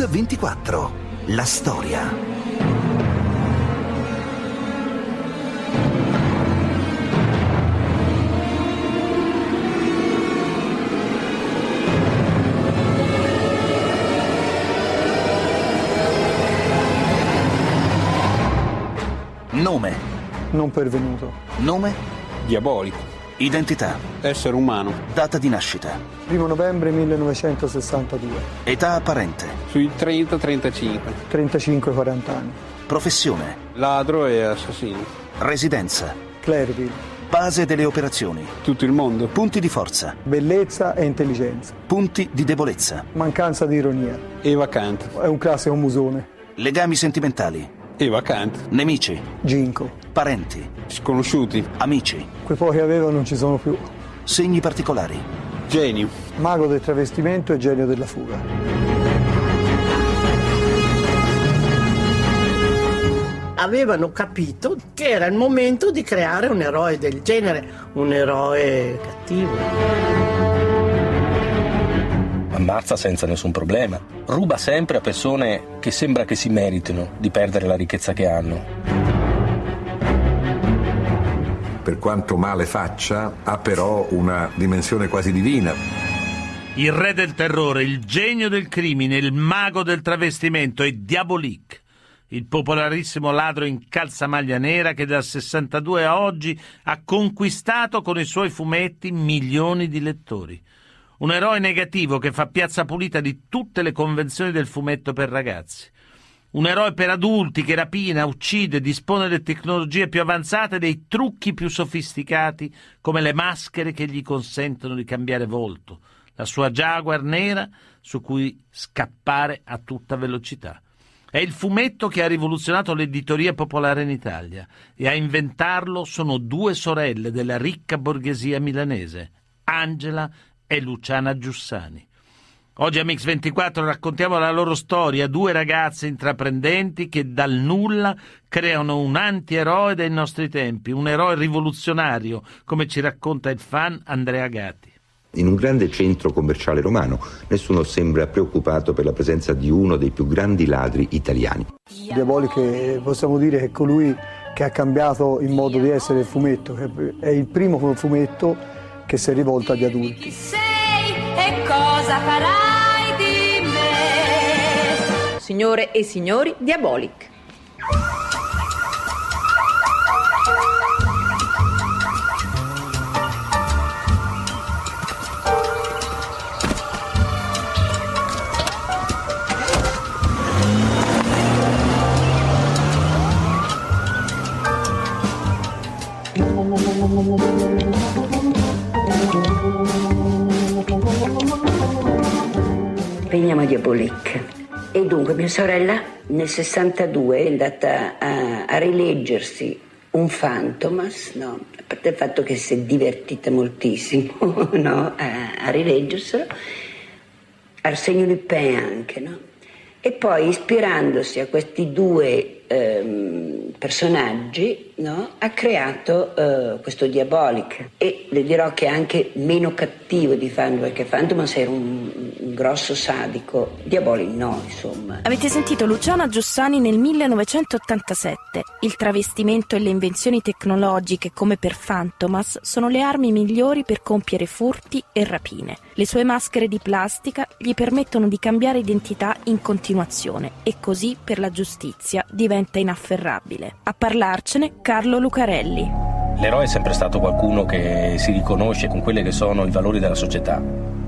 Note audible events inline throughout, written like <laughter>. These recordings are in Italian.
Mix24. La storia. Nome. Non pervenuto. Nome. Diabolico. Identità. Essere umano. Data di nascita. 1 novembre 1962. Età apparente. Sui 30-35. 35-40 anni. Professione. Ladro e assassino. Residenza. Clairville. Base delle operazioni. Tutto il mondo. Punti di forza. Bellezza e intelligenza. Punti di debolezza. Mancanza di ironia. E vacante. È un classico musone. Legami sentimentali. E vacante. Nemici. Ginco. Parenti. Sconosciuti. Amici. Quei pochi aveva non ci sono più. Segni particolari. Genio. Mago del travestimento e genio della fuga. avevano capito che era il momento di creare un eroe del genere, un eroe cattivo. Ammazza senza nessun problema. Ruba sempre a persone che sembra che si meritino di perdere la ricchezza che hanno. Per quanto male faccia, ha però una dimensione quasi divina. Il re del terrore, il genio del crimine, il mago del travestimento è Diabolique il popolarissimo ladro in calzamaglia nera che dal 62 a oggi ha conquistato con i suoi fumetti milioni di lettori. Un eroe negativo che fa piazza pulita di tutte le convenzioni del fumetto per ragazzi. Un eroe per adulti che rapina, uccide, dispone delle tecnologie più avanzate e dei trucchi più sofisticati, come le maschere che gli consentono di cambiare volto, la sua Jaguar nera su cui scappare a tutta velocità. È il fumetto che ha rivoluzionato l'editoria popolare in Italia e a inventarlo sono due sorelle della ricca borghesia milanese, Angela e Luciana Giussani. Oggi a Mix24 raccontiamo la loro storia, due ragazze intraprendenti che dal nulla creano un antieroe dei nostri tempi, un eroe rivoluzionario, come ci racconta il fan Andrea Gatti. In un grande centro commerciale romano nessuno sembra preoccupato per la presenza di uno dei più grandi ladri italiani. Diaboliche possiamo dire che è colui che ha cambiato il modo di essere il fumetto, è il primo fumetto che si è rivolto agli adulti. Chi sei e cosa farai di me? Signore e signori, Diabolic. Veniamo a Diabolic. E dunque mia sorella nel 62 è andata a, a rileggersi un Fantomas, no? a parte il fatto che si è divertita moltissimo <laughs> no? a, a rileggerselo, Arsenio Lupin anche, no? E poi ispirandosi a questi due ehm, personaggi no, ha creato eh, questo Diabolic e le dirò che è anche meno cattivo di Phantom perché Phantomas era un, un grosso sadico, Diabolic no insomma. Avete sentito Luciana Giussani nel 1987. Il travestimento e le invenzioni tecnologiche come per Phantomas sono le armi migliori per compiere furti e rapine. Le sue maschere di plastica gli permettono di cambiare identità in continuazione e così per la giustizia diventa inafferrabile. A parlarcene Carlo Lucarelli. L'eroe è sempre stato qualcuno che si riconosce con quelli che sono i valori della società.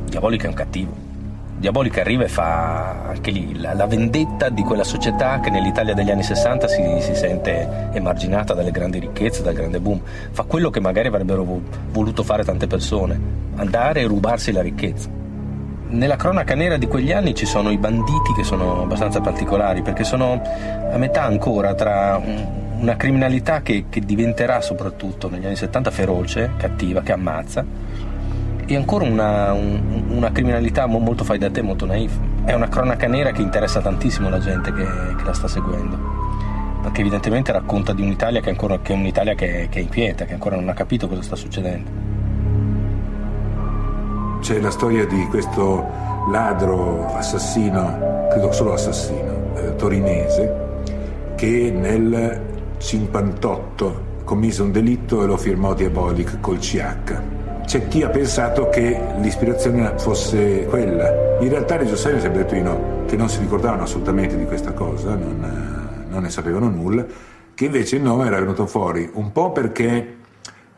Diabolica è un cattivo. Diabolica arriva e fa anche lì la, la, vendetta di quella società che nell'Italia degli anni 60 si, si, sente emarginata dalle grandi ricchezze, dal grande boom. Fa quello che magari avrebbero voluto fare tante persone, andare e rubarsi la ricchezza. Nella cronaca nera di quegli anni ci sono i banditi che sono abbastanza particolari perché sono a metà ancora tra una criminalità che, che diventerà soprattutto negli anni 70 feroce, cattiva, che ammazza, e ancora una, un, una criminalità molto fai da te, molto naif. È una cronaca nera che interessa tantissimo la gente che, che la sta seguendo, perché evidentemente racconta di un'Italia che, ancora, che è un'Italia che, che è inquieta, che ancora non ha capito cosa sta succedendo. C'è la storia di questo ladro assassino, credo solo assassino, eh, torinese, che nel 58 commise un delitto e lo firmò Diabolic col CH. C'è chi ha pensato che l'ispirazione fosse quella. In realtà le Giussani si è detto di no, che non si ricordavano assolutamente di questa cosa, non, non ne sapevano nulla, che invece il nome era venuto fuori un po' perché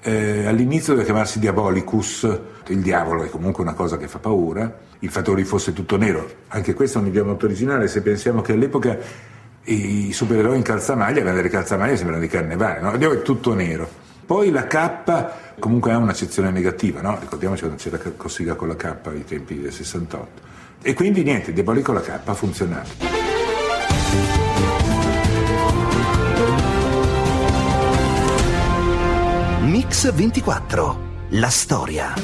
eh, all'inizio doveva chiamarsi Diabolicus, il diavolo è comunque una cosa che fa paura, il fatto che fosse tutto nero, anche questo è un idioma molto originale se pensiamo che all'epoca i supereroi in calzamaglia, avevano delle calzamaglie sembrano di carnevale, no? è tutto nero. Poi la K comunque ha un'accezione negativa, no? ricordiamoci quando c'era Cossiga con la K ai tempi del 68. E quindi niente, Diabolico la K ha funzionato. Mix 24, la storia.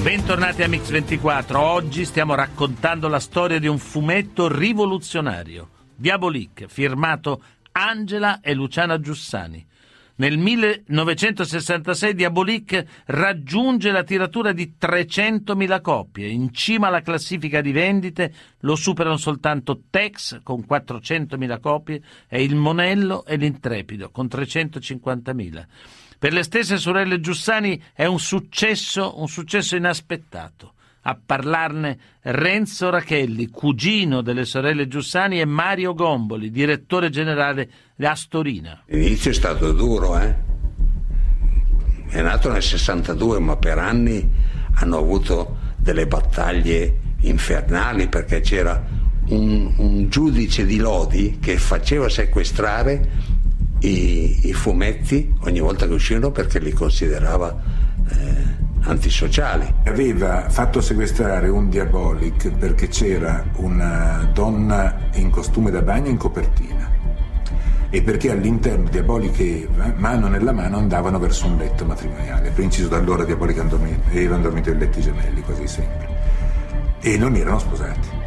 Bentornati a Mix 24. Oggi stiamo raccontando la storia di un fumetto rivoluzionario, Diabolique, firmato Angela e Luciana Giussani. Nel 1966 Diabolique raggiunge la tiratura di 300.000 copie. In cima alla classifica di vendite lo superano soltanto Tex con 400.000 copie e il Monello e l'Intrepido con 350.000. Per le stesse sorelle Giussani è un successo, un successo inaspettato. A parlarne Renzo Rachelli, cugino delle sorelle Giussani, e Mario Gomboli, direttore generale di Astorina. L'inizio è stato duro, eh? È nato nel 62, ma per anni hanno avuto delle battaglie infernali perché c'era un, un giudice di Lodi che faceva sequestrare i, i, fumetti ogni volta che uscivano perché li considerava eh, antisociali. Aveva fatto sequestrare un Diabolic perché c'era una donna in costume da bagno in copertina e perché all'interno Diabolic e Eva, mano nella mano, andavano verso un letto matrimoniale. Per inciso da allora Diabolic e Eva hanno dormito in letti gemelli quasi sempre e non erano sposati.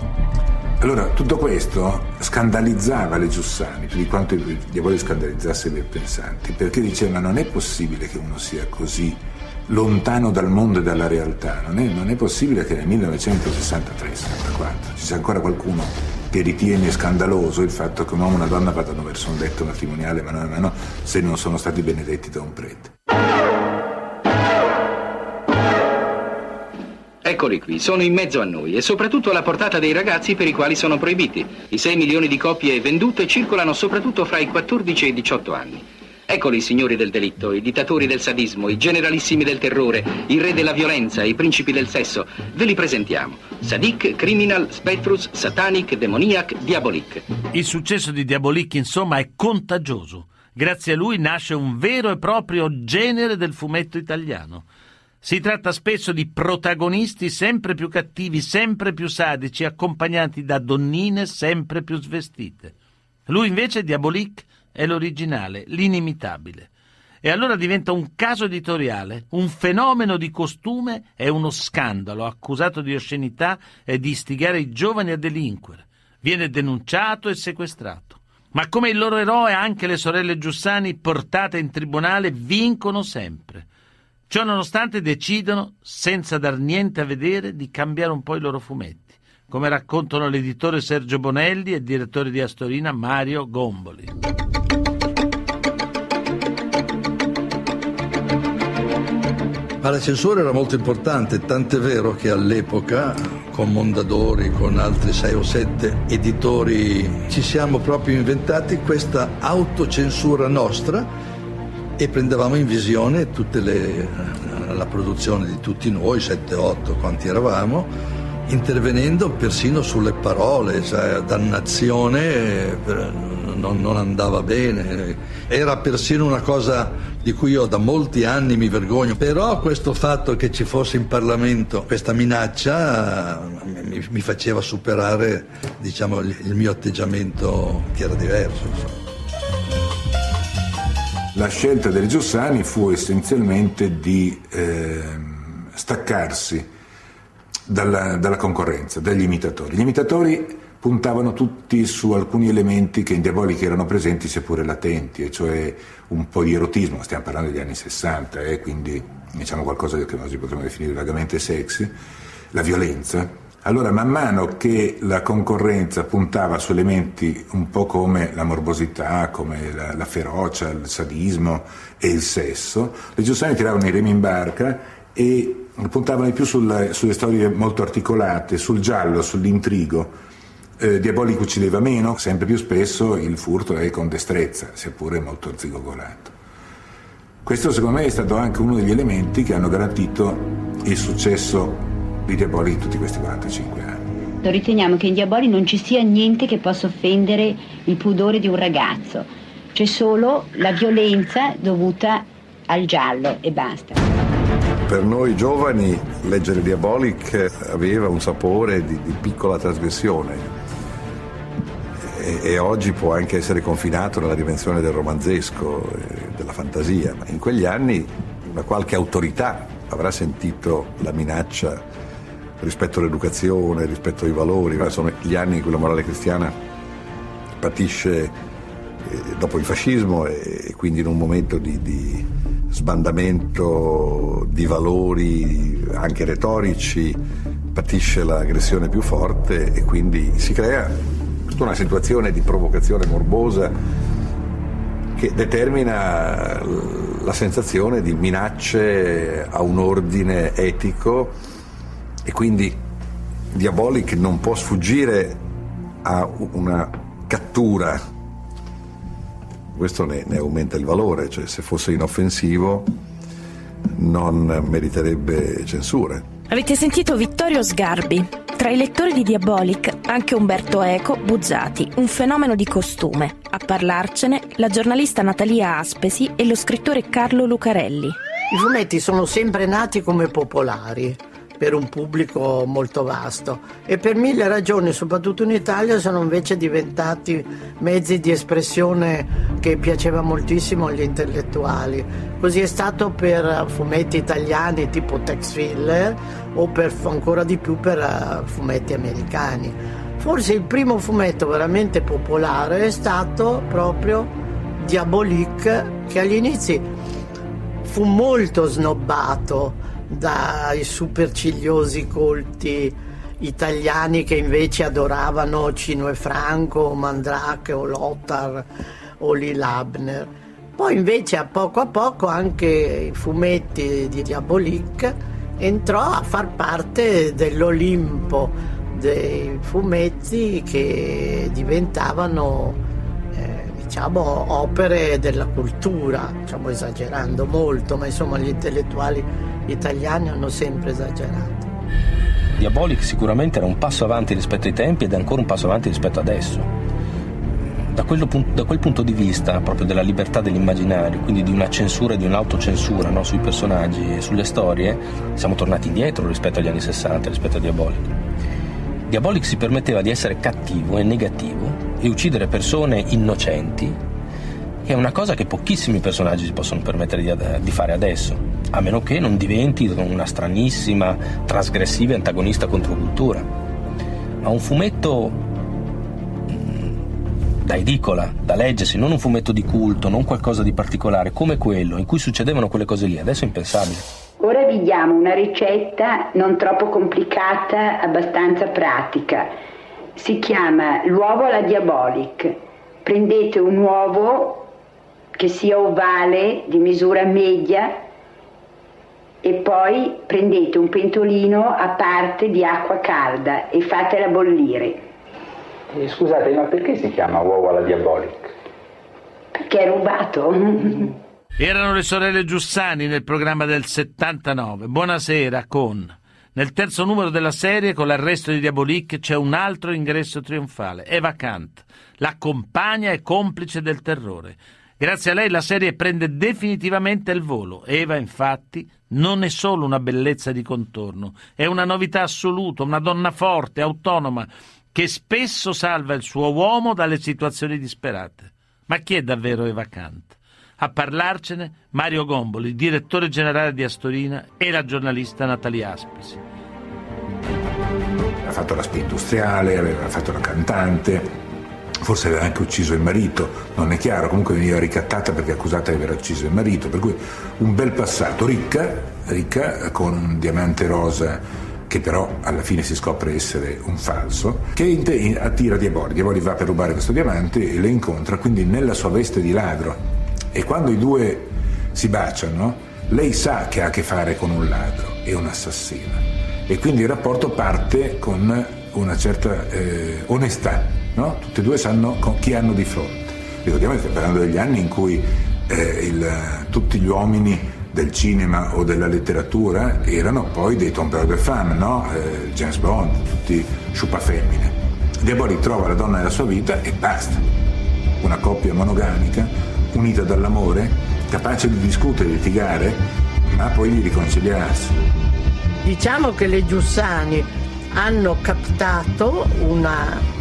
Allora, tutto questo scandalizzava le Giussani, più di quanto il diavolo scandalizzasse le pensanti, perché diceva non è possibile che uno sia così lontano dal mondo e dalla realtà, non è, non è possibile che nel 1963, 64, ci sia ancora qualcuno che ritiene scandaloso il fatto che un uomo e una donna vadano verso un letto matrimoniale mano a mano se non sono stati benedetti da un prete. Eccoli qui, sono in mezzo a noi e soprattutto alla portata dei ragazzi per i quali sono proibiti. I 6 milioni di copie vendute circolano soprattutto fra i 14 e i 18 anni. Eccoli i signori del delitto, i dittatori del sadismo, i generalissimi del terrore, i re della violenza, i principi del sesso. Ve li presentiamo. Sadik, Criminal, Spectrus, Satanic, Demoniac, Diabolic. Il successo di Diabolic, insomma, è contagioso. Grazie a lui nasce un vero e proprio genere del fumetto italiano. Si tratta spesso di protagonisti sempre più cattivi, sempre più sadici, accompagnati da donnine sempre più svestite. Lui invece, Diabolique, è l'originale, l'inimitabile. E allora diventa un caso editoriale, un fenomeno di costume e uno scandalo, accusato di oscenità e di istigare i giovani a delinquere. Viene denunciato e sequestrato. Ma come il loro eroe, anche le sorelle Giussani, portate in tribunale, vincono sempre. Ciò nonostante decidono, senza dar niente a vedere, di cambiare un po' i loro fumetti, come raccontano l'editore Sergio Bonelli e il direttore di Astorina Mario Gomboli. Ma la censura era molto importante, tant'è vero che all'epoca, con Mondadori, con altri sei o sette editori, ci siamo proprio inventati questa autocensura nostra e prendevamo in visione le, la produzione di tutti noi, 7-8 quanti eravamo, intervenendo persino sulle parole, cioè dannazione non, non, andava bene, era persino una cosa di cui io da molti anni mi vergogno, però questo fatto che ci fosse in Parlamento questa minaccia mi, mi faceva superare diciamo, il, il mio atteggiamento che era diverso. Insomma. La scelta delle Giussani fu essenzialmente di eh, staccarsi dalla, dalla, concorrenza, dagli imitatori. Gli imitatori puntavano tutti su alcuni elementi che in Diabolica erano presenti seppure latenti, e cioè un po' di erotismo, stiamo parlando degli anni 60, eh, quindi diciamo qualcosa che oggi potremmo definire vagamente sexy, la violenza, Allora, man mano che la concorrenza puntava su elementi un po' come la morbosità, come la, la ferocia, il sadismo e il sesso, le Giussani tiravano i remi in barca e puntavano di più sulla, sulle storie molto articolate, sul giallo, sull'intrigo. Eh, Diabolico uccideva meno, sempre più spesso il furto è con destrezza, seppure molto zigogolato. Questo secondo me è stato anche uno degli elementi che hanno garantito il successo di Diaboli in tutti questi 45 anni. Riteniamo che in Diaboli non ci sia niente che possa offendere il pudore di un ragazzo, c'è solo la violenza dovuta al giallo e basta. Per noi giovani leggere Diabolic aveva un sapore di, di piccola trasgressione e, e, oggi può anche essere confinato nella dimensione del romanzesco, eh, della fantasia, ma in quegli anni una qualche autorità avrà sentito la minaccia rispetto all'educazione, rispetto ai valori, sono gli anni in cui la morale cristiana patisce eh, dopo il fascismo e quindi in un momento di, di sbandamento di valori anche retorici patisce l'aggressione più forte e quindi si crea tutta una situazione di provocazione morbosa che determina la sensazione di minacce a un ordine etico e quindi Diabolic non può sfuggire a una cattura. Questo ne, ne aumenta il valore, cioè se fosse inoffensivo non meriterebbe censure. Avete sentito Vittorio Sgarbi. Tra i lettori di Diabolic anche Umberto Eco, Buzzati, un fenomeno di costume. A parlarcene la giornalista Natalia Aspesi e lo scrittore Carlo Lucarelli. I fumetti sono sempre nati come popolari per un pubblico molto vasto e per mille ragioni, soprattutto in Italia, sono invece diventati mezzi di espressione che piaceva moltissimo agli intellettuali. Così è stato per fumetti italiani tipo Tex Filler o per, ancora di più per uh, fumetti americani. Forse il primo fumetto veramente popolare è stato proprio Diabolique, che agli inizi fu molto snobbato dai supercigliosi colti italiani che invece adoravano Cino e Franco, Mandrake o Lothar o Labner. Poi invece a poco a poco anche i fumetti di Diabolique entrò a far parte dell'Olimpo dei fumetti che diventavano diciamo opere della cultura, diciamo esagerando molto, ma insomma gli intellettuali italiani hanno sempre esagerato. Diabolic sicuramente era un passo avanti rispetto ai tempi ed è ancora un passo avanti rispetto adesso. Da, quello, da quel punto di vista, proprio della libertà dell'immaginario, quindi di una censura e di un'autocensura no, sui personaggi e sulle storie, siamo tornati indietro rispetto agli anni 60, rispetto a Diabolic. Diabolic si permetteva di essere cattivo e negativo e uccidere persone innocenti è una cosa che pochissimi personaggi si possono permettere di, di, fare adesso, a meno che non diventi una stranissima, trasgressiva antagonista contro cultura. Ma un fumetto mm, da edicola, da leggersi, non un fumetto di culto, non qualcosa di particolare, come quello in cui succedevano quelle cose lì, adesso è impensabile. Ora vi diamo una ricetta non troppo complicata, abbastanza pratica. Si chiama l'uovo alla diabolic. Prendete un uovo che sia ovale di misura media e poi prendete un pentolino a parte di acqua calda e fatela bollire. Eh, scusate, ma perché si chiama uovo alla diabolic? Perché è rubato. Erano le sorelle Giussani nel programma del 79. Buonasera con... Nel terzo numero della serie, con l'arresto di Diabolic, c'è un altro ingresso trionfale. Eva Kant, la compagna e complice del terrore. Grazie a lei la serie prende definitivamente il volo. Eva, infatti, non è solo una bellezza di contorno, è una novità assoluta, una donna forte, autonoma, che spesso salva il suo uomo dalle situazioni disperate. Ma chi è davvero Eva Kant? A parlarcene Mario Gomboli, direttore generale di Astorina, e la giornalista Natalia Aspesi. Ha fatto la spia industriale, aveva fatto la cantante, forse aveva anche ucciso il marito, non è chiaro, comunque veniva ricattata perché accusata di aver ucciso il marito, per cui un bel passato, ricca, ricca con un diamante rosa che però alla fine si scopre essere un falso, che attira Diaboli. Diaboli va per rubare questo diamante e le incontra quindi nella sua veste di ladro. E quando i due si baciano, lei sa che ha a che fare con un ladro e un assassino. E quindi il rapporto parte con una certa eh, onestà, no? Tutti e due sanno chi hanno di fronte. Ricordiamo che stiamo parlando degli anni in cui eh, il, tutti gli uomini del cinema o della letteratura erano poi dei tombeur de femme, no? eh, James Bond, tutti sciupa femmine. Diaboli trova la donna della sua vita e basta. Una coppia monogamica, unita dall'amore, capace di discutere, litigare, ma poi di riconciliarsi. Diciamo che le Giussani hanno captato una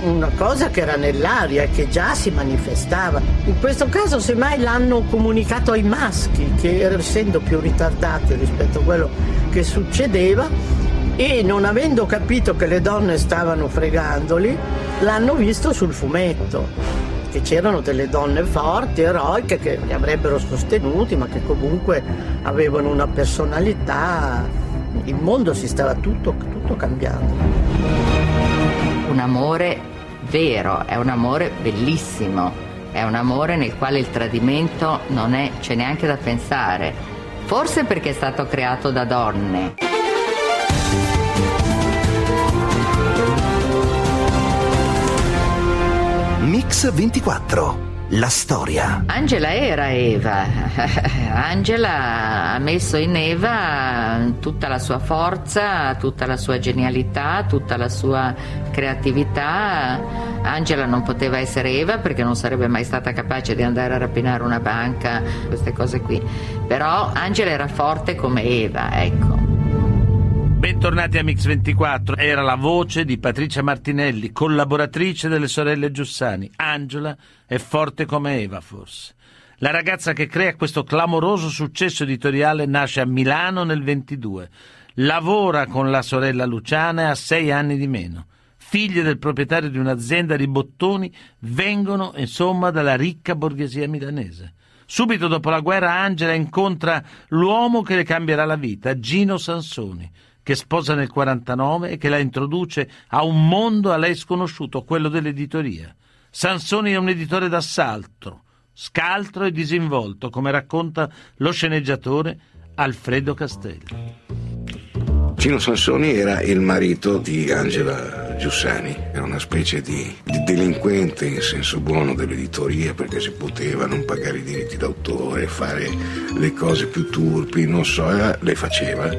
una cosa che era nell'aria e che già si manifestava. In questo caso semmai l'hanno comunicato ai maschi che essendo più ritardati rispetto a quello che succedeva e non avendo capito che le donne stavano fregandoli, l'hanno visto sul fumetto che c'erano delle donne forti, eroiche, che li avrebbero sostenuti, ma che comunque avevano una personalità. Il mondo si stava tutto, tutto cambiando un amore vero, è un amore bellissimo, è un amore nel quale il tradimento non è, c'è neanche da pensare, forse perché è stato creato da donne. Mix 24 la storia. Angela era Eva. <laughs> Angela ha messo in Eva tutta la sua forza, tutta la sua genialità, tutta la sua creatività. Angela non poteva essere Eva perché non sarebbe mai stata capace di andare a rapinare una banca, queste cose qui. Però Angela era forte come Eva, ecco. Bentornati a Mix24, era la voce di Patricia Martinelli, collaboratrice delle sorelle Giussani. Angela è forte come Eva, forse. La ragazza che crea questo clamoroso successo editoriale nasce a Milano nel 22. Lavora con la sorella Luciana e ha sei anni di meno. Figlie del proprietario di un'azienda di bottoni, vengono insomma dalla ricca borghesia milanese. Subito dopo la guerra Angela incontra l'uomo che le cambierà la vita, Gino Sansoni che sposa nel 49 e che la introduce a un mondo a lei sconosciuto, quello dell'editoria. Sansoni è un editore d'assalto, scaltro e disinvolto, come racconta lo sceneggiatore Alfredo Castelli. Gino Sansoni era il marito di Angela Giussani, era una specie di, di, delinquente in senso buono dell'editoria perché si poteva non pagare i diritti d'autore, fare le cose più turpi, non so, eh, le faceva,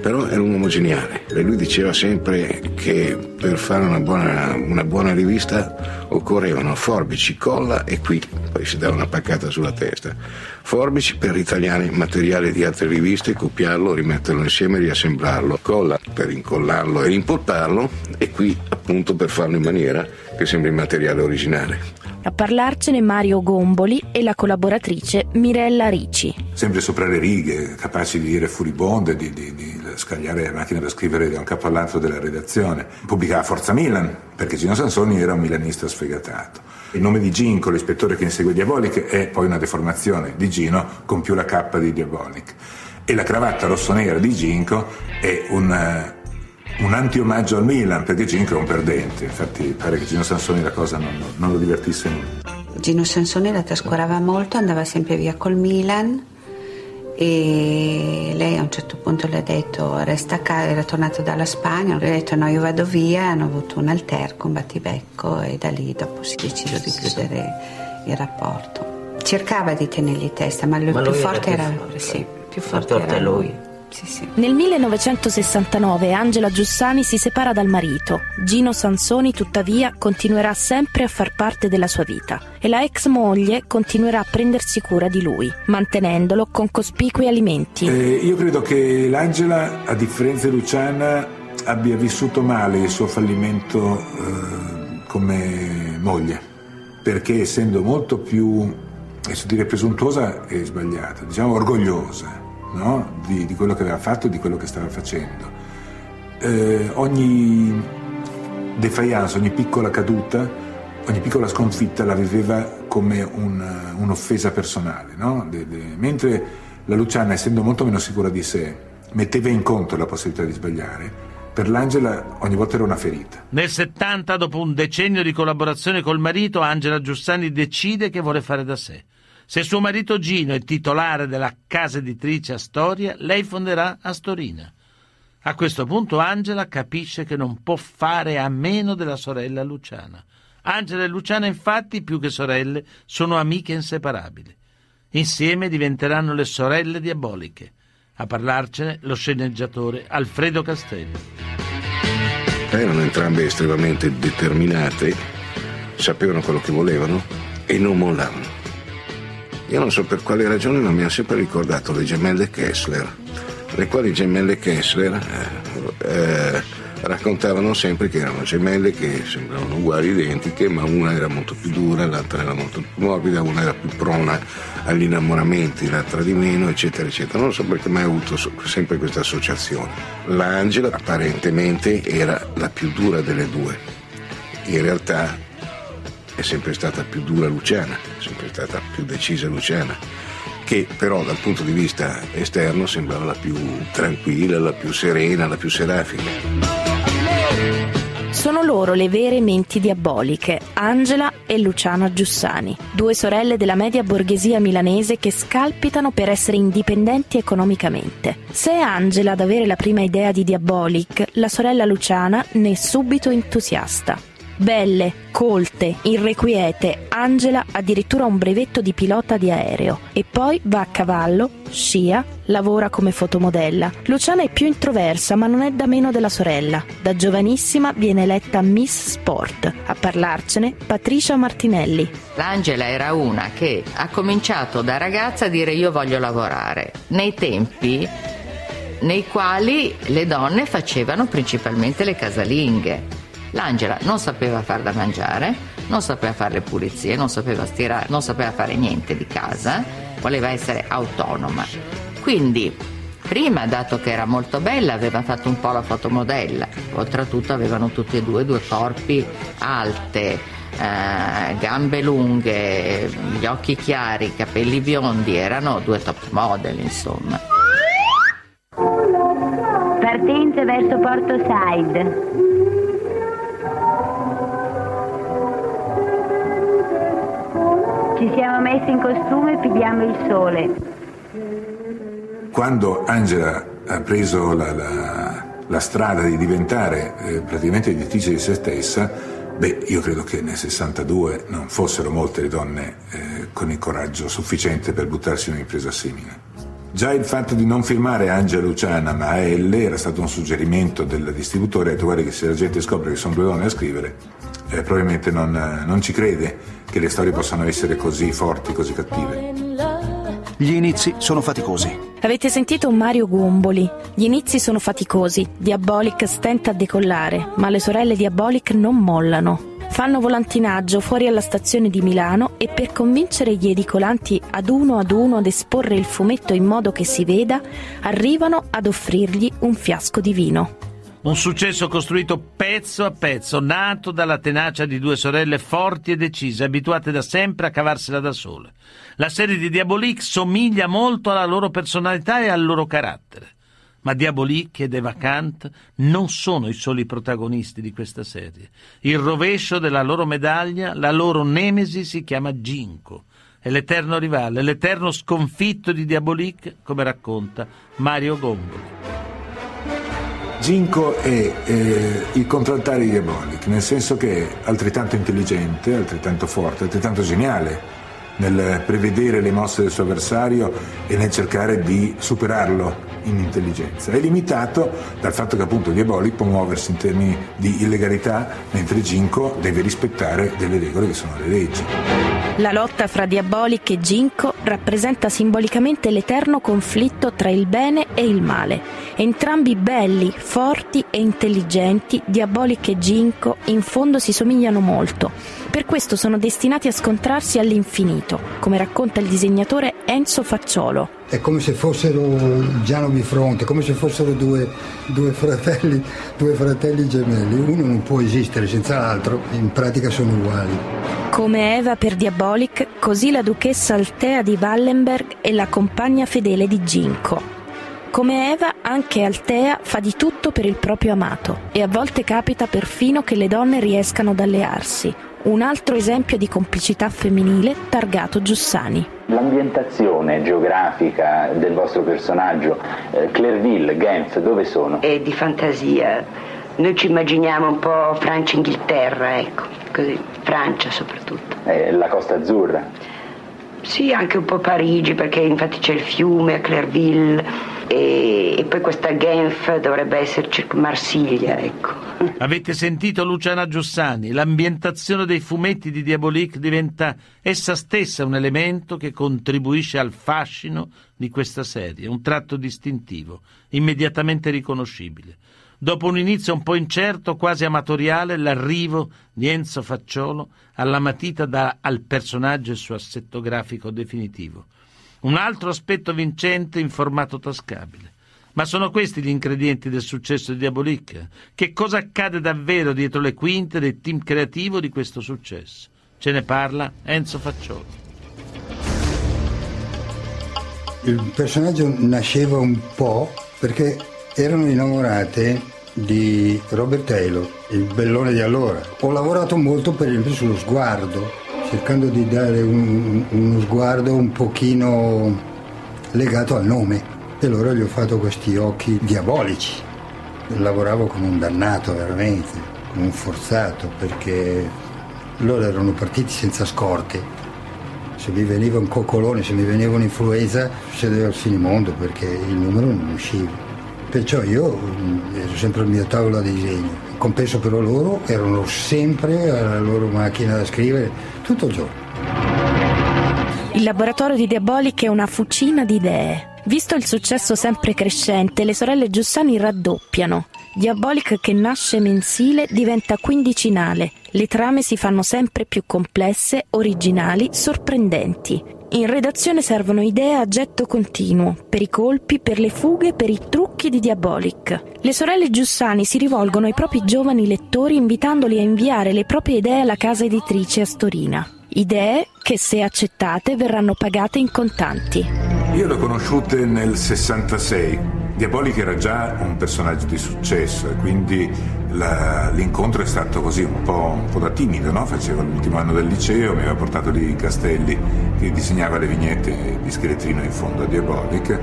però era un uomo geniale. E lui diceva sempre che per fare una buona, una buona rivista occorrevano forbici, colla e qui, poi si dava una paccata sulla testa, forbici per ritagliare materiale di altre riviste, copiarlo, rimetterlo insieme e riassemblarlo, colla per incollarlo e rimpolparlo e qui appunto per farlo in maniera che sembri materiale originale. A parlarcene Mario Gomboli e la collaboratrice Mirella Ricci. Sempre sopra le righe, capaci di dire furibonde, di, di, di scagliare la macchina per scrivere da un capo all'altro della redazione. Pubblicava Forza Milan, perché Gino Sansoni era un milanista sfegatato. Il nome di Ginko, l'ispettore che insegue Diabolic, è poi una deformazione di Gino con più la K di Diabolic. E la cravatta rosso-nera di Ginko è un un anti-omaggio al Milan perché Ginko è un perdente, infatti pare che Gino Sansoni la cosa non, non lo divertisse molto. Gino Sansoni la trascurava molto, andava sempre via col Milan e lei a un certo punto le ha detto resta a casa, era tornato dalla Spagna, le ha detto no io vado via, hanno avuto un alterco, un battibecco e da lì dopo si è deciso di chiudere il rapporto. Cercava di tenergli testa, ma, il più forte era, forte. Sì, più forte era lui. Sì, sì. Nel 1969 Angela Giussani si separa dal marito. Gino Sansoni, tuttavia, continuerà sempre a far parte della sua vita e la ex moglie continuerà a prendersi cura di lui, mantenendolo con cospicui alimenti. Eh, io credo che l'Angela, a differenza di Luciana, abbia vissuto male il suo fallimento eh, come moglie, perché essendo molto più, adesso dire presuntuosa è sbagliata, diciamo orgogliosa no? di, di, quello che aveva fatto e di quello che stava facendo. Eh, ogni defiance, ogni piccola caduta, ogni piccola sconfitta la viveva come un, un'offesa personale, no? de, de, mentre la Luciana, essendo molto meno sicura di sé, metteva in conto la possibilità di sbagliare, per l'Angela ogni volta era una ferita. Nel 70, dopo un decennio di collaborazione col marito, Angela Giussani decide che vuole fare da sé. Se suo marito Gino è titolare della casa editrice Astoria, lei fonderà Astorina. A questo punto Angela capisce che non può fare a meno della sorella Luciana. Angela e Luciana, infatti, più che sorelle, sono amiche inseparabili. Insieme diventeranno le sorelle diaboliche. A parlarcene lo sceneggiatore Alfredo Castelli. Erano entrambe estremamente determinate, sapevano quello che volevano e non mollavano. Io non so per quale ragione, ma mi ha sempre ricordato le gemelle Kessler, le quali gemelle Kessler eh, eh, raccontavano sempre che erano gemelle che sembravano uguali, identiche, ma una era molto più dura, l'altra era molto più morbida, una era più prona agli innamoramenti, l'altra di meno, eccetera, eccetera. Non so perché mai ho avuto sempre questa associazione. L'Angela apparentemente era la più dura delle due, in realtà è sempre stata più dura Luciana, è sempre stata più decisa Luciana che però dal punto di vista esterno sembrava la più tranquilla, la più serena, la più serafica. Sono loro le vere menti diaboliche, Angela e Luciana Giussani, due sorelle della media borghesia milanese che scalpitano per essere indipendenti economicamente. Se è Angela ad avere la prima idea di Diabolic, la sorella Luciana ne è subito entusiasta. Belle, colte, irrequiete, Angela addirittura un brevetto di pilota di aereo e poi va a cavallo, scia, lavora come fotomodella. Luciana è più introversa ma non è da meno della sorella. Da giovanissima viene eletta Miss Sport. A parlarcene Patricia Martinelli. L'Angela era una che ha cominciato da ragazza a dire io voglio lavorare. Nei tempi nei quali le donne facevano principalmente le casalinghe L'Angela non sapeva far da mangiare, non sapeva fare le pulizie, non sapeva stirare, non sapeva fare niente di casa, voleva essere autonoma. Quindi, prima, dato che era molto bella, aveva fatto un po' la fotomodella. Oltretutto avevano tutti e due due corpi alte, eh, gambe lunghe, gli occhi chiari, capelli biondi, erano due top model, insomma. Partenza verso Porto Side. Ci siamo messi in costume e pigliamo il sole. Quando Angela ha preso la, la, la strada di diventare eh, praticamente editrice di se stessa, beh, io credo che nel 62 non fossero molte le donne eh, con il coraggio sufficiente per buttarsi in un'impresa simile. Già il fatto di non firmare Angela Luciana ma L era stato un suggerimento del distributore, ha detto guarda che se la gente scopre che sono due donne a scrivere, eh, probabilmente non, non ci crede che le storie possano essere così forti, così cattive. Gli inizi sono faticosi. Avete sentito Mario Gumboli? Gli inizi sono faticosi, Diabolic stenta a decollare, ma le sorelle Diabolic non mollano. Fanno volantinaggio fuori alla stazione di Milano e per convincere gli edicolanti ad uno ad uno ad esporre il fumetto in modo che si veda, arrivano ad offrirgli un fiasco di vino. Un successo costruito pezzo a pezzo, nato dalla tenacia di due sorelle forti e decise, abituate da sempre a cavarsela da sole. La serie di Diabolique somiglia molto alla loro personalità e al loro carattere. Ma Diabolique ed Eva Kant non sono i soli protagonisti di questa serie. Il rovescio della loro medaglia, la loro nemesi si chiama Ginko. È l'eterno rivale, l'eterno sconfitto di Diabolique, come racconta Mario Gomboli. Ginko è eh, il di Diabolic, nel senso che è altrettanto intelligente, altrettanto forte, altrettanto geniale nel prevedere le mosse del suo avversario e nel cercare di superarlo in intelligenza. È limitato dal fatto che appunto Diabolic può muoversi in termini di illegalità, mentre Ginko deve rispettare delle regole che sono le leggi. La lotta fra Diabolic e Ginko rappresenta simbolicamente l'eterno conflitto tra il bene e il male. Entrambi belli, forti e intelligenti, Diabolic e Ginko in fondo si somigliano molto. Per questo sono destinati a scontrarsi all'infinito, come racconta il disegnatore Enzo Facciolo. È come se fossero Giano Bifronte, come se fossero due, due, fratelli, due fratelli gemelli. Uno non può esistere senza l'altro, in pratica sono uguali. Come Eva per Diabolic, così la duchessa Altea di Wallenberg è la compagna fedele di Ginko. Come Eva, anche Altea fa di tutto per il proprio amato e a volte capita perfino che le donne riescano ad allearsi. Un altro esempio di complicità femminile targato Giussani. L'ambientazione geografica del vostro personaggio, eh, Clairville, Genf, dove sono? È di fantasia. Noi ci immaginiamo un po' Francia-Inghilterra, ecco, così, Francia soprattutto. Eh, la Costa Azzurra? Sì, anche un po' Parigi, perché infatti c'è il fiume a Clairville e, e poi questa Genf dovrebbe esserci Marsiglia, ecco. <laughs> Avete sentito Luciana Giussani? L'ambientazione dei fumetti di Diabolique diventa essa stessa un elemento che contribuisce al fascino di questa serie, un tratto distintivo, immediatamente riconoscibile. Dopo un inizio un po' incerto, quasi amatoriale, l'arrivo di Enzo Facciolo alla matita dà al personaggio il suo assetto grafico definitivo. Un altro aspetto vincente in formato tascabile. Ma sono questi gli ingredienti del successo di Diabolique? Che cosa accade davvero dietro le quinte del team creativo di questo successo? Ce ne parla Enzo Facciolo. Il personaggio nasceva un po' perché erano innamorate di Robert Taylor, il bellone di allora. Ho lavorato molto per esempio sullo sguardo, cercando di dare un, uno sguardo un pochino legato al nome. E allora gli ho fatto questi occhi diabolici. Lavoravo come un dannato veramente, come un forzato, perché loro erano partiti senza scorte. Se mi veniva un coccolone, se mi veniva un'influenza, succedeva il finimondo perché il numero non usciva. Perciò io mm, ero sempre al mio tavolo di disegno. Compenso però loro erano sempre alla loro macchina da scrivere tutto il giorno. Il laboratorio di Diabolic è una fucina di idee. Visto il successo sempre crescente, le sorelle Giussani raddoppiano. Diabolic che nasce mensile diventa quindicinale. Le trame si fanno sempre più complesse, originali, sorprendenti. In redazione servono idee a getto continuo, per i colpi, per le fughe, per i trucchi di Diabolic. Le sorelle Giussani si rivolgono ai propri giovani lettori invitandoli a inviare le proprie idee alla casa editrice Astorina. Idee che, se accettate, verranno pagate in contanti. Io le ho conosciute nel 66. Diabolic era già un personaggio di successo e quindi la, l'incontro è stato così un po', un po da timido, no? facevo l'ultimo anno del liceo, mi aveva portato lì Castelli che disegnava le vignette di scheletrino in fondo a Diabolic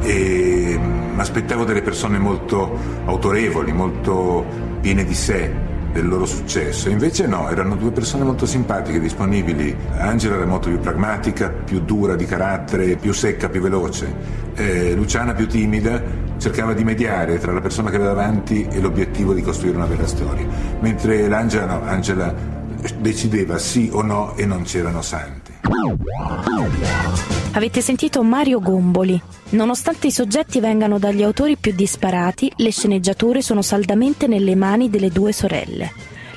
e mi aspettavo delle persone molto autorevoli, molto piene di sé, del loro successo. Invece no, erano due persone molto simpatiche, disponibili. Angela era molto più pragmatica, più dura di carattere, più secca, più veloce. Eh, Luciana più timida, cercava di mediare tra la persona che aveva davanti e l'obiettivo di costruire una bella storia. Mentre l'Angela no, Angela decideva sì o no e non c'erano santi. Avete sentito Mario Gomboli. Nonostante i soggetti vengano dagli autori più disparati, le sceneggiature sono saldamente nelle mani delle due sorelle.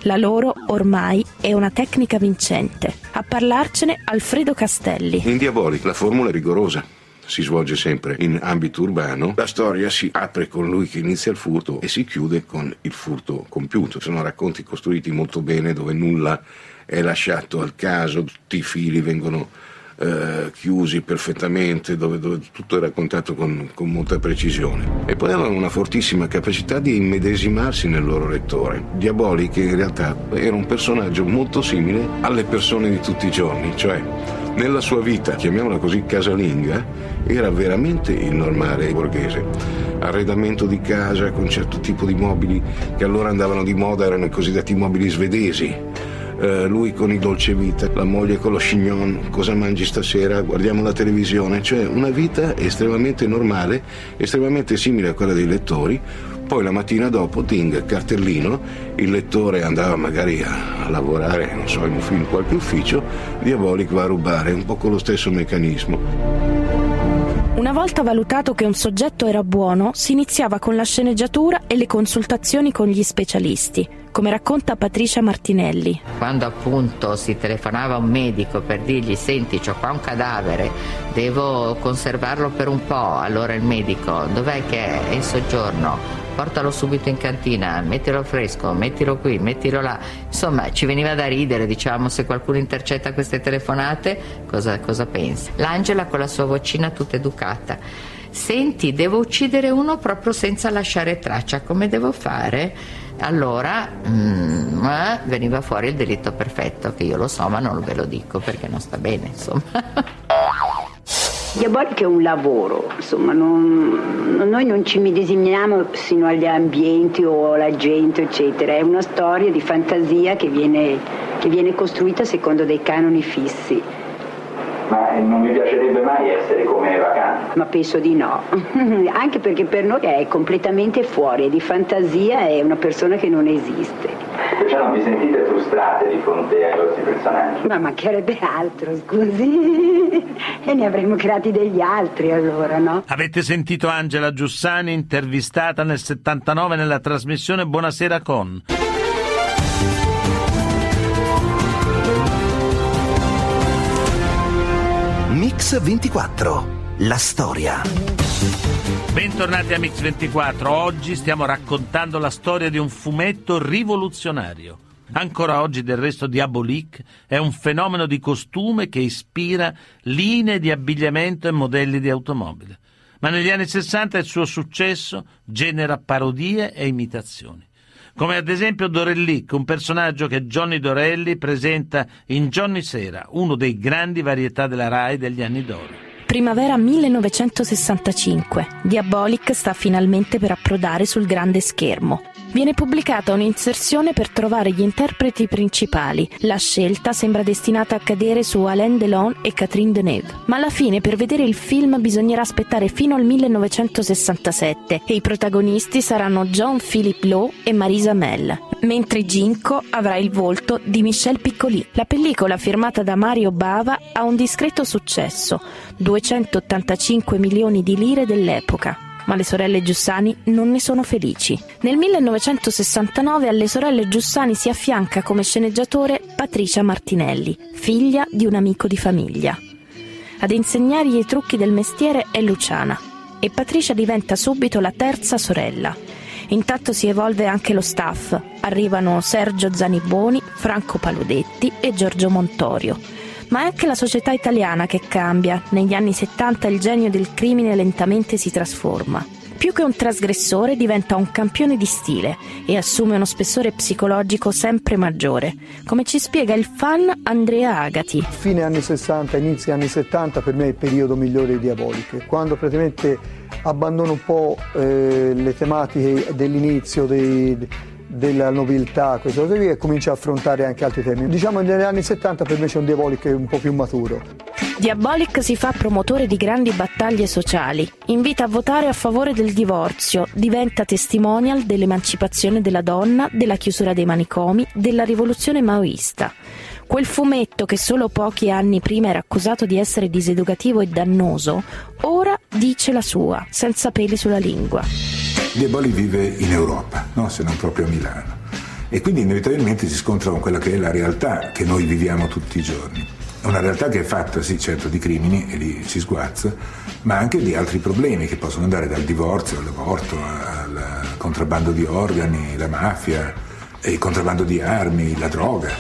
La loro, ormai, è una tecnica vincente. A parlarcene Alfredo Castelli. In Diabolic la formula è rigorosa. Si svolge sempre in ambito urbano, la storia si apre con lui che inizia il furto e si chiude con il furto compiuto. Sono racconti costruiti molto bene dove nulla è lasciato al caso, tutti i fili vengono eh, chiusi perfettamente, dove, dove, tutto è raccontato con, con, molta precisione. E poi avevano una fortissima capacità di immedesimarsi nel loro lettore. Diaboli, che in realtà era un personaggio molto simile alle persone di tutti i giorni, cioè nella sua vita, chiamiamola così, casalinga, era veramente il normale borghese. Arredamento di casa con certo tipo di mobili che allora andavano di moda, erano i cosiddetti mobili svedesi eh, lui con i dolce vita, la moglie con lo chignon, cosa mangi stasera, guardiamo la televisione, cioè una vita estremamente normale, estremamente simile a quella dei lettori. Poi la mattina dopo, ting, cartellino, il lettore andava magari a, a lavorare, non so, in, in qualche ufficio, Diabolic va a rubare, un po' con lo stesso meccanismo. Una volta valutato che un soggetto era buono, si iniziava con la sceneggiatura e le consultazioni con gli specialisti, come racconta Patricia Martinelli. Quando appunto si telefonava a un medico per dirgli senti ho qua un cadavere, devo conservarlo per un po', allora il medico dov'è che è in soggiorno? Portalo subito in cantina, mettilo fresco, mettilo qui, mettilo là. Insomma, ci veniva da ridere, diciamo, se qualcuno intercetta queste telefonate, cosa, cosa pensi? L'Angela con la sua vocina tutta educata senti, devo uccidere uno proprio senza lasciare traccia, come devo fare? Allora mm, eh, veniva fuori il delitto perfetto, che io lo so, ma non ve lo dico perché non sta bene, insomma. <laughs> Diabolica è un lavoro, insomma, non, noi non ci medesimiamo sino agli ambienti o alla gente, eccetera, è una storia di fantasia che viene, che viene costruita secondo dei canoni fissi. Ma non vi piacerebbe mai essere come Vacanti? Ma penso di no, <laughs> anche perché per noi è completamente fuori, è di fantasia, è una persona che non esiste. Perciò non vi sentite frustrate di fronte ai vostri personaggi? Ma mancherebbe altro, scusi. <laughs> e ne avremmo creati degli altri allora, no? Avete sentito Angela Giussani intervistata nel 79 nella trasmissione Buonasera con. Mix 24. La storia. Bentornati a Mix24. Oggi stiamo raccontando la storia di un fumetto rivoluzionario. Ancora oggi del resto Diabolique è un fenomeno di costume che ispira linee di abbigliamento e modelli di automobile. Ma negli anni 60 il suo successo genera parodie e imitazioni. Come ad esempio Dorellic, un personaggio che Johnny Dorelli presenta in Johnny Sera, uno dei grandi varietà della RAI degli anni d'oro. Primavera 1965. Diabolic sta finalmente per approdare sul grande schermo. Viene pubblicata un'inserzione per trovare gli interpreti principali. La scelta sembra destinata a cadere su Alain Delon e Catherine Deneuve. Ma alla fine per vedere il film bisognerà aspettare fino al 1967 e i protagonisti saranno John Philip Lowe e Marisa Mell, mentre Ginko avrà il volto di Michel Piccoli. La pellicola firmata da Mario Bava ha un discreto successo, 285 milioni di lire dell'epoca ma le sorelle Giussani non ne sono felici. Nel 1969 alle sorelle Giussani si affianca come sceneggiatore Patricia Martinelli, figlia di un amico di famiglia. Ad insegnargli i trucchi del mestiere è Luciana e Patricia diventa subito la terza sorella. Intanto si evolve anche lo staff. Arrivano Sergio Zaniboni, Franco Paludetti e Giorgio Montorio ma è anche la società italiana che cambia. Negli anni 70 il genio del crimine lentamente si trasforma. Più che un trasgressore diventa un campione di stile e assume uno spessore psicologico sempre maggiore, come ci spiega il fan Andrea Agati. Fine anni 60, inizio anni 70 per me è il periodo migliore di Diaboliche, quando praticamente abbandono un po' eh, le tematiche dell'inizio dei, della nobiltà, queste cose qui, e comincia a affrontare anche altri temi. Diciamo negli anni 70 per me c'è un Diabolic un po' più maturo. Diabolic si fa promotore di grandi battaglie sociali, invita a votare a favore del divorzio, diventa testimonial dell'emancipazione della donna, della chiusura dei manicomi, della rivoluzione maoista. Quel fumetto che solo pochi anni prima era accusato di essere diseducativo e dannoso, ora dice la sua, senza peli sulla lingua. Diaboli vive in Europa, no? se non proprio a Milano. E quindi inevitabilmente si scontra con quella che è la realtà che noi viviamo tutti i giorni. Una realtà che è fatta, sì, certo, di crimini, e lì si sguazza, ma anche di altri problemi che possono andare dal divorzio all'aborto, al contrabbando di organi, la mafia, il contrabbando di armi, la droga.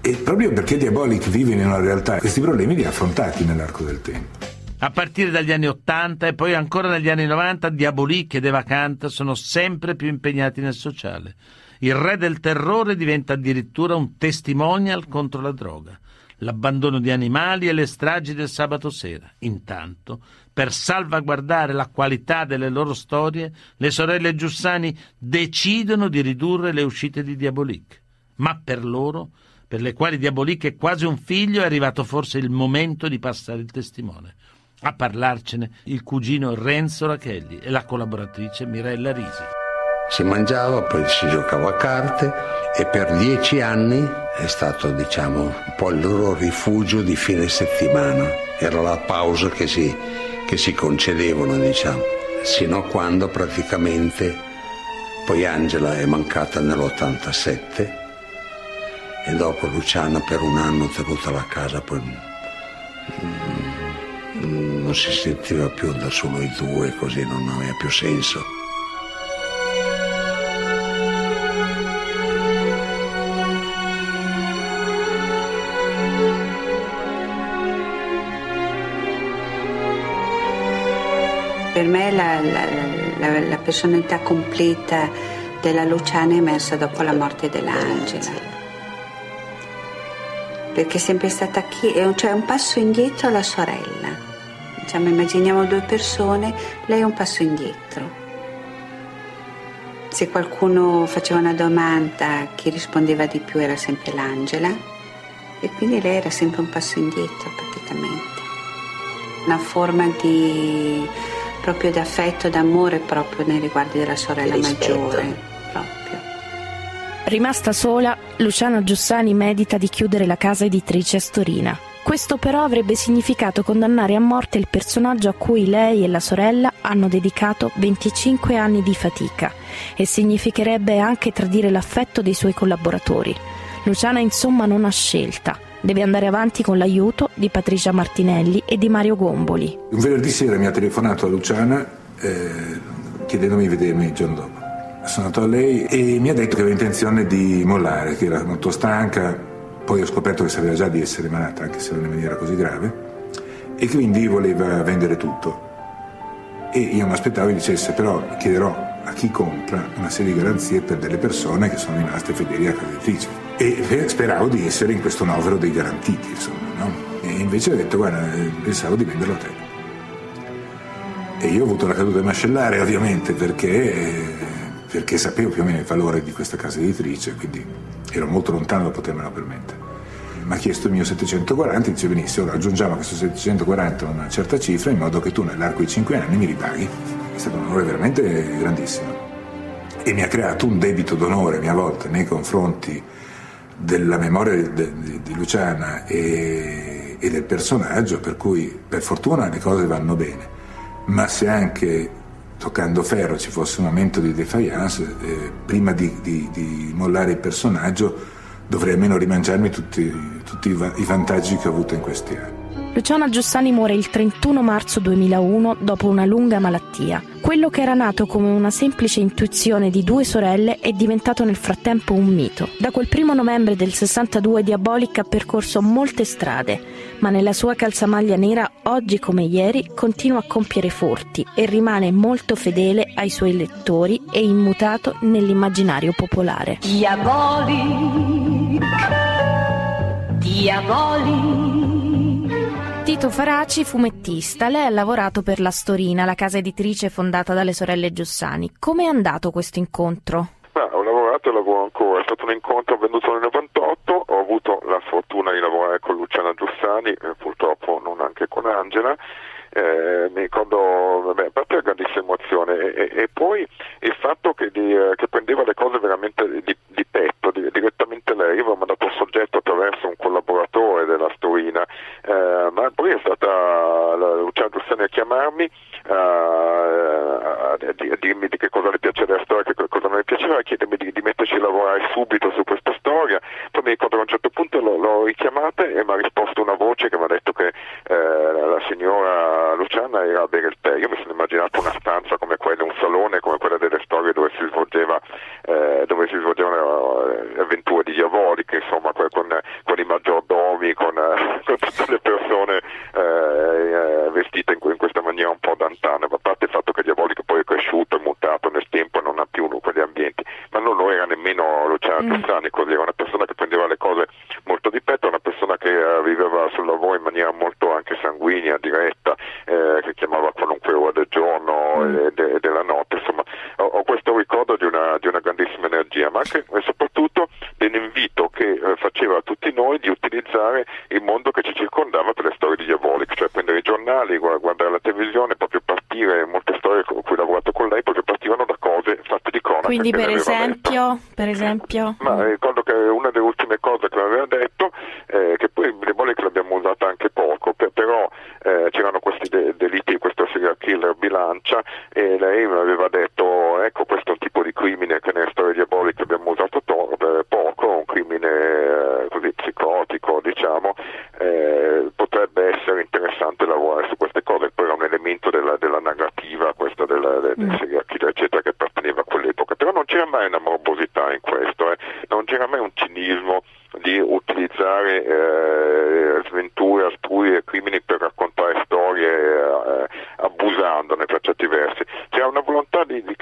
E proprio perché Diabolic vive in una realtà, questi problemi li ha affrontati nell'arco del tempo. A partire dagli anni 80 e poi ancora negli anni 90, Diabolique e De Vacant sono sempre più impegnati nel sociale. Il re del terrore diventa addirittura un testimonial contro la droga, l'abbandono di animali e le stragi del sabato sera. Intanto, per salvaguardare la qualità delle loro storie, le sorelle Giussani decidono di ridurre le uscite di Diabolique. Ma per loro, per le quali Diabolique è quasi un figlio, è arrivato forse il momento di passare il testimone. A parlarcene il cugino Renzo Rachelli e la collaboratrice Mirella Risi. Si mangiava, poi si giocava a carte e per dieci anni è stato diciamo un po' il loro rifugio di fine settimana. Era la pausa che si, che si concedevano diciamo, sino a quando praticamente poi Angela è mancata nell'87 e dopo Luciana per un anno tenuta la casa poi non si sentiva più da solo i due, così non aveva più senso. per me la, la, la, la personalità completa della Luciana è emersa dopo la morte dell'Angela. Perché è sempre stata chi, cioè un passo indietro alla sorella. Diciamo, immaginiamo due persone, lei è un passo indietro. Se qualcuno faceva una domanda, chi rispondeva di più era sempre l'Angela e quindi lei era sempre un passo indietro praticamente. Una forma di proprio d'affetto, d'amore proprio nei riguardi della sorella maggiore. Proprio. Rimasta sola, Luciana Giussani medita di chiudere la casa editrice a Storina. Questo però avrebbe significato condannare a morte il personaggio a cui lei e la sorella hanno dedicato 25 anni di fatica e significherebbe anche tradire l'affetto dei suoi collaboratori. Luciana insomma non ha scelta, deve andare avanti con l'aiuto di Patricia Martinelli e di Mario Gomboli. Un venerdì sera mi ha telefonato a Luciana eh, chiedendomi di vedermi il giorno dopo. Sono andato a lei e mi ha detto che aveva intenzione di mollare, che era molto stanca, poi ho scoperto che sapeva già di essere malata, anche se non in maniera così grave, e quindi voleva vendere tutto. E io mi aspettavo che dicesse, però chiederò a chi compra una serie di garanzie per delle persone che sono rimaste fedeli alla casa editrice. E speravo di essere in questo novero dei garantiti, insomma, no? E invece ha detto, guarda, pensavo di venderlo a te. E io ho avuto la caduta macellare, ovviamente, perché, perché sapevo più o meno il valore di questa casa editrice, quindi ero molto lontano da potermelo permettere. Mi ha chiesto il mio 740, dice benissimo, aggiungiamo a questo 740 una certa cifra in modo che tu nell'arco di 5 anni mi ripaghi. È stato un onore veramente grandissimo. E mi ha creato un debito d'onore a mia volta nei confronti della memoria di, Luciana e, e del personaggio, per cui per fortuna le cose vanno bene. Ma se anche toccando ferro ci fosse un aumento di defiance, eh, prima di, di, di, mollare il personaggio dovrei almeno rimangiarmi tutti, tutti i, va- i vantaggi che ho avuto in questi anni. Luciana Giussani muore il 31 marzo 2001 dopo una lunga malattia. Quello che era nato come una semplice intuizione di due sorelle è diventato nel frattempo un mito. Da quel primo novembre del 62 Diabolic ha percorso molte strade, ma nella sua calzamaglia nera, oggi come ieri, continua a compiere furti e rimane molto fedele ai suoi lettori e immutato nell'immaginario popolare. Diabolic, diabolic. Tito Faraci, fumettista, lei ha lavorato per La Storina, la casa editrice fondata dalle sorelle Giussani. Come è andato questo incontro? Beh, ho lavorato e lavoro ancora, è stato un incontro avvenuto nel 98, ho avuto la fortuna di lavorare con Luciana Giussani, eh, purtroppo non anche con Angela, eh, mi ricordo, a parte la grandissima emozione e, e, poi il fatto che, di, eh, che, prendeva le cose veramente di, di petto, di, direttamente lei, io avevo mandato un soggetto attraverso un collaboratore della Storina, eh, ma poi è stata la Luciana Giussani a chiamarmi a, dirmi di che cosa le piaceva la storia, che cosa non le piaceva, a chiedermi di, di metterci a lavorare subito su questa storia, poi mi ricordo che a un certo punto l'ho, l'ho richiamata e mi ha risposto una voce che mi ha detto che eh, la signora Luciana era a bere il tè, io mi sono immaginato una stanza come quella, un salone come quella delle storie dove si svolgeva eh, dove si svolgevano eh, avventure di diaboliche, insomma con, con i maggiordomi, con, <laughs> con tutte le persone eh, vestite in, in, questa maniera un po' d'antana, a parte il fatto che Diabolico poi è cresciuto, è mutato nel tempo e non ha più ambienti, ma non lo era nemmeno Luciano Giussani, così era una persona che prendeva le cose molto di petto, una persona che uh, viveva sul lavoro in maniera molto anche sanguigna, diretta, eh, che chiamava qualunque ora del giorno mm. e, de, della notte, insomma ho, ho questo ricordo di una, di una, grandissima energia, ma anche e soprattutto dell'invito che eh, faceva a tutti noi di utilizzare il mondo che ci circondava per le storie di Diabolic, cioè prendere i giornali, guardare la televisione, proprio partire, molte storie con cui ho lavorato con lei, proprio partivano da cose fatte di cronaca. Quindi per esempio, per esempio? Ma ricordo che una delle ultime cose che mi aveva detto, eh, che poi Diabolic l'abbiamo usata anche poco, per, però eh, c'erano questi de- delitti, questo serial killer bilancia e lei mi aveva detto ecco questo è un tipo di crimine che nelle storie diaboliche abbiamo usato to- eh, poco, un crimine eh, così psicotico diciamo, eh, potrebbe essere interessante lavorare su queste cose, poi era un elemento della, della narrativa, questo del, del, del serial killer eccetera che apparteneva a quell'epoca, però non c'era mai una morbosità in questo, eh. non c'era mai un cinismo di utilizzare eh, sventure, altrui e crimini per raccontare storie eh, abusandone per certi versi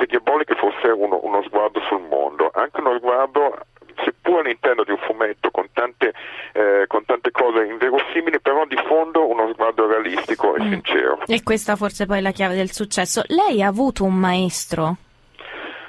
che Diabolic fosse uno, uno sguardo sul mondo, anche uno sguardo seppur all'interno di un fumetto con tante, eh, con tante cose inverosimili, però di fondo uno sguardo realistico e Mm. sincero. E questa forse poi è la chiave del successo. Lei ha avuto un maestro?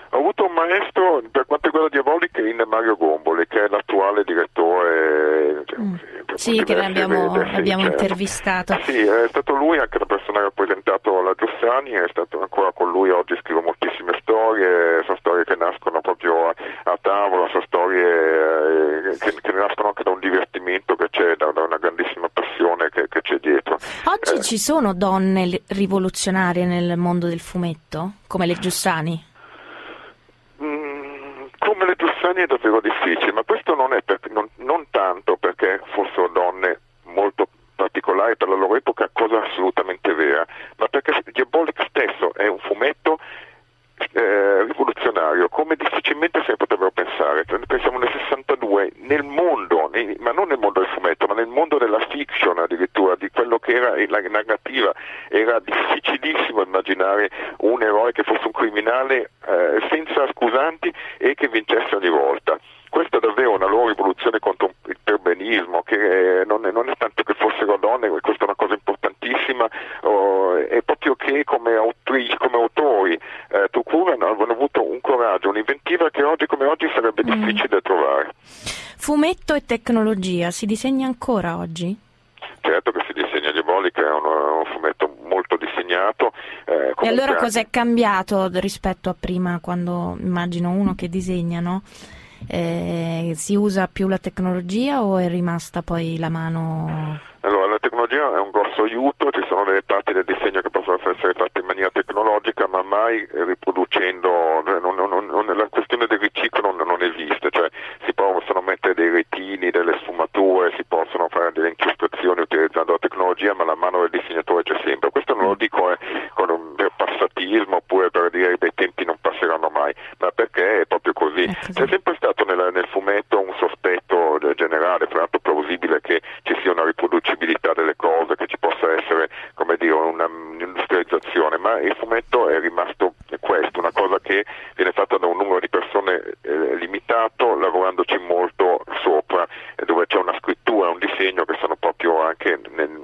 Ho avuto un maestro per quanto riguarda Diabolic in Mario Gomboli, che è l'attuale direttore. cioè, per Sì, che l'abbiamo, vede, sì, certo. intervistato. Sì, è stato lui anche la persona che ha rappresentato la Giussani, è stato ancora con lui oggi scrivo moltissime storie, sono storie che nascono proprio a, a tavola, sono storie eh, che, che nascono anche da un divertimento che c'è, da, da una grandissima passione che, che c'è dietro. Oggi Eh, ci sono donne rivoluzionarie nel mondo del fumetto, come le Giussani? Mm, come le Giussani è davvero difficile, ma questo non è per- non, non tanto perché fossero donne molto particolari per la loro epoca, cosa assolutamente vera, ma perché Diabolic stesso è un fumetto eh, rivoluzionario, come difficilmente se ne potrebbero pensare. Pensiamo nel 62, nel mondo, nei- ma non nel mondo del fumetto, ma nel mondo della fiction addirittura, di quello che era la narrativa, era difficilissimo immaginare un eroe che fosse un criminale eh, senza scusanti e che vincesse ogni volta. Questa è davvero una loro rivoluzione contro il perbenismo, che eh, non, è, non è tanto che fossero donne, questa è una cosa importantissima, oh, è proprio che come autrici, come autori, eh, Tucura avevano avuto un coraggio, un'inventiva che oggi come oggi sarebbe difficile trovare. Fumetto e tecnologia si disegna ancora oggi? Certo che si disegna Diabolica, è un, un fumetto molto disegnato. eh, E allora cos'è cambiato rispetto a prima, quando immagino uno che disegna, no? Eh, si usa più la tecnologia o è rimasta poi la mano? Allora, la tecnologia è un grosso aiuto, ci sono delle parti del disegno che possono essere fatte in maniera tecnologica, ma mai riproducendo, cioè, non- non- non- la questione del riciclo non, esiste, cioè si possono mettere dei retini, delle sfumature, si possono fare delle incrustazioni utilizzando la tecnologia, ma la mano del disegnatore c'è sempre. Questo non lo dico eh, per passatismo oppure per dire che i tempi non dimenteranno mai, ma perché è proprio così. È così. C'è sempre stato nel, nel fumetto un sospetto eh, generale, fra l'altro plausibile, che ci sia una riproducibilità delle cose, che ci possa essere come dire, una, un'industrializzazione, ma il fumetto è rimasto questo, una cosa che viene fatta da un numero di persone eh, limitato, lavorandoci molto sopra, eh, dove c'è una scrittura, un disegno che sono proprio anche nel,